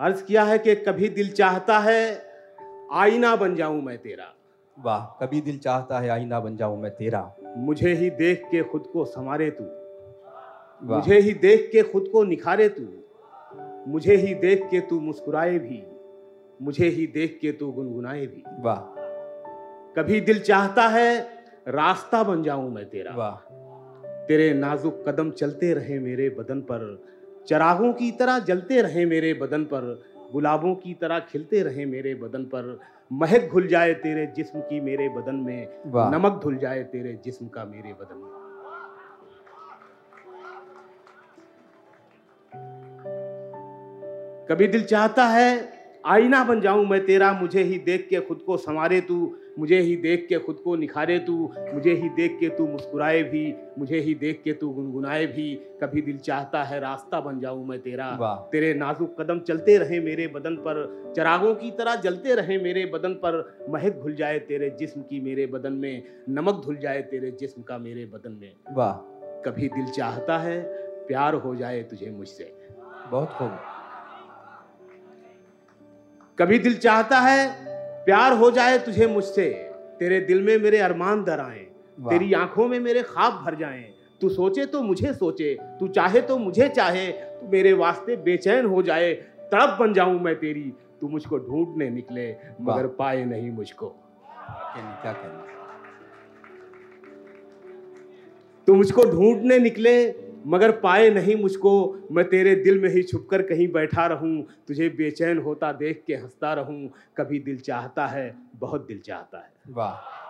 अर्ज़ किया है कि कभी दिल चाहता है आईना बन जाऊँ मैं तेरा। वाह कभी दिल चाहता है आईना बन जाऊँ मैं तेरा। मुझे ही देख के खुद को संवारे तू। मुझे ही देख के खुद को निखारे तू। मुझे ही देख के तू मुस्कुराए भी। मुझे ही देख के तू गुनगुनाए भी। वाह। कभी दिल चाहता है रास्ता बन जाऊँ मैं तेरा। वाह। तेरे नाजुक कदम चलते रहे मेरे बदन पर। चरागों की तरह जलते रहे मेरे बदन पर गुलाबों की तरह खिलते रहे मेरे बदन पर। महक घुल जाए तेरे जिस्म की मेरे बदन में नमक धुल जाए तेरे जिस्म का मेरे बदन में। कभी दिल चाहता है आईना बन जाऊँ मैं तेरा मुझे ही देख के खुद को संवारे तू मुझे ही देख के खुद को निखारे तू मुझे ही देख के तू मुस्कुराए भी मुझे ही देख के तू गुनगुनाए भी कभी दिल चाहता है रास्ता बन जाऊँ मैं तेरा। तेरे नाजुक कदम चलते रहे मेरे बदन पर चरागों की तरह जलते रहे मेरे बदन पर महक घुल जाए तेरे जिस्म की मेरे बदन में नमक धुल जाए तेरे जिस्म का मेरे बदन में। वाह। कभी दिल चाहता है प्यार हो जाए तुझे मुझसे। बहुत खूब। कभी दिल चाहता है प्यार हो जाए तुझे मुझसे तेरे दिल में मेरे अरमान दर आए तेरी आँखों में मेरे ख्वाब भर जाएँ। तू सोचे तो मुझे सोचे तू चाहे तो मुझे चाहे तू मेरे वास्ते बेचैन हो जाए तड़प बन जाऊँ मैं तेरी तू मुझको ढूँढने निकले मगर पाए नहीं मुझको। क्या कहना? तू मुझको ढूँढने निकले मगर पाए नहीं मुझको, मैं तेरे दिल में ही छुप कर कहीं बैठा रहूँ। तुझे बेचैन होता देख के हंसता रहूँ। कभी दिल चाहता है, बहुत दिल चाहता है। वाह।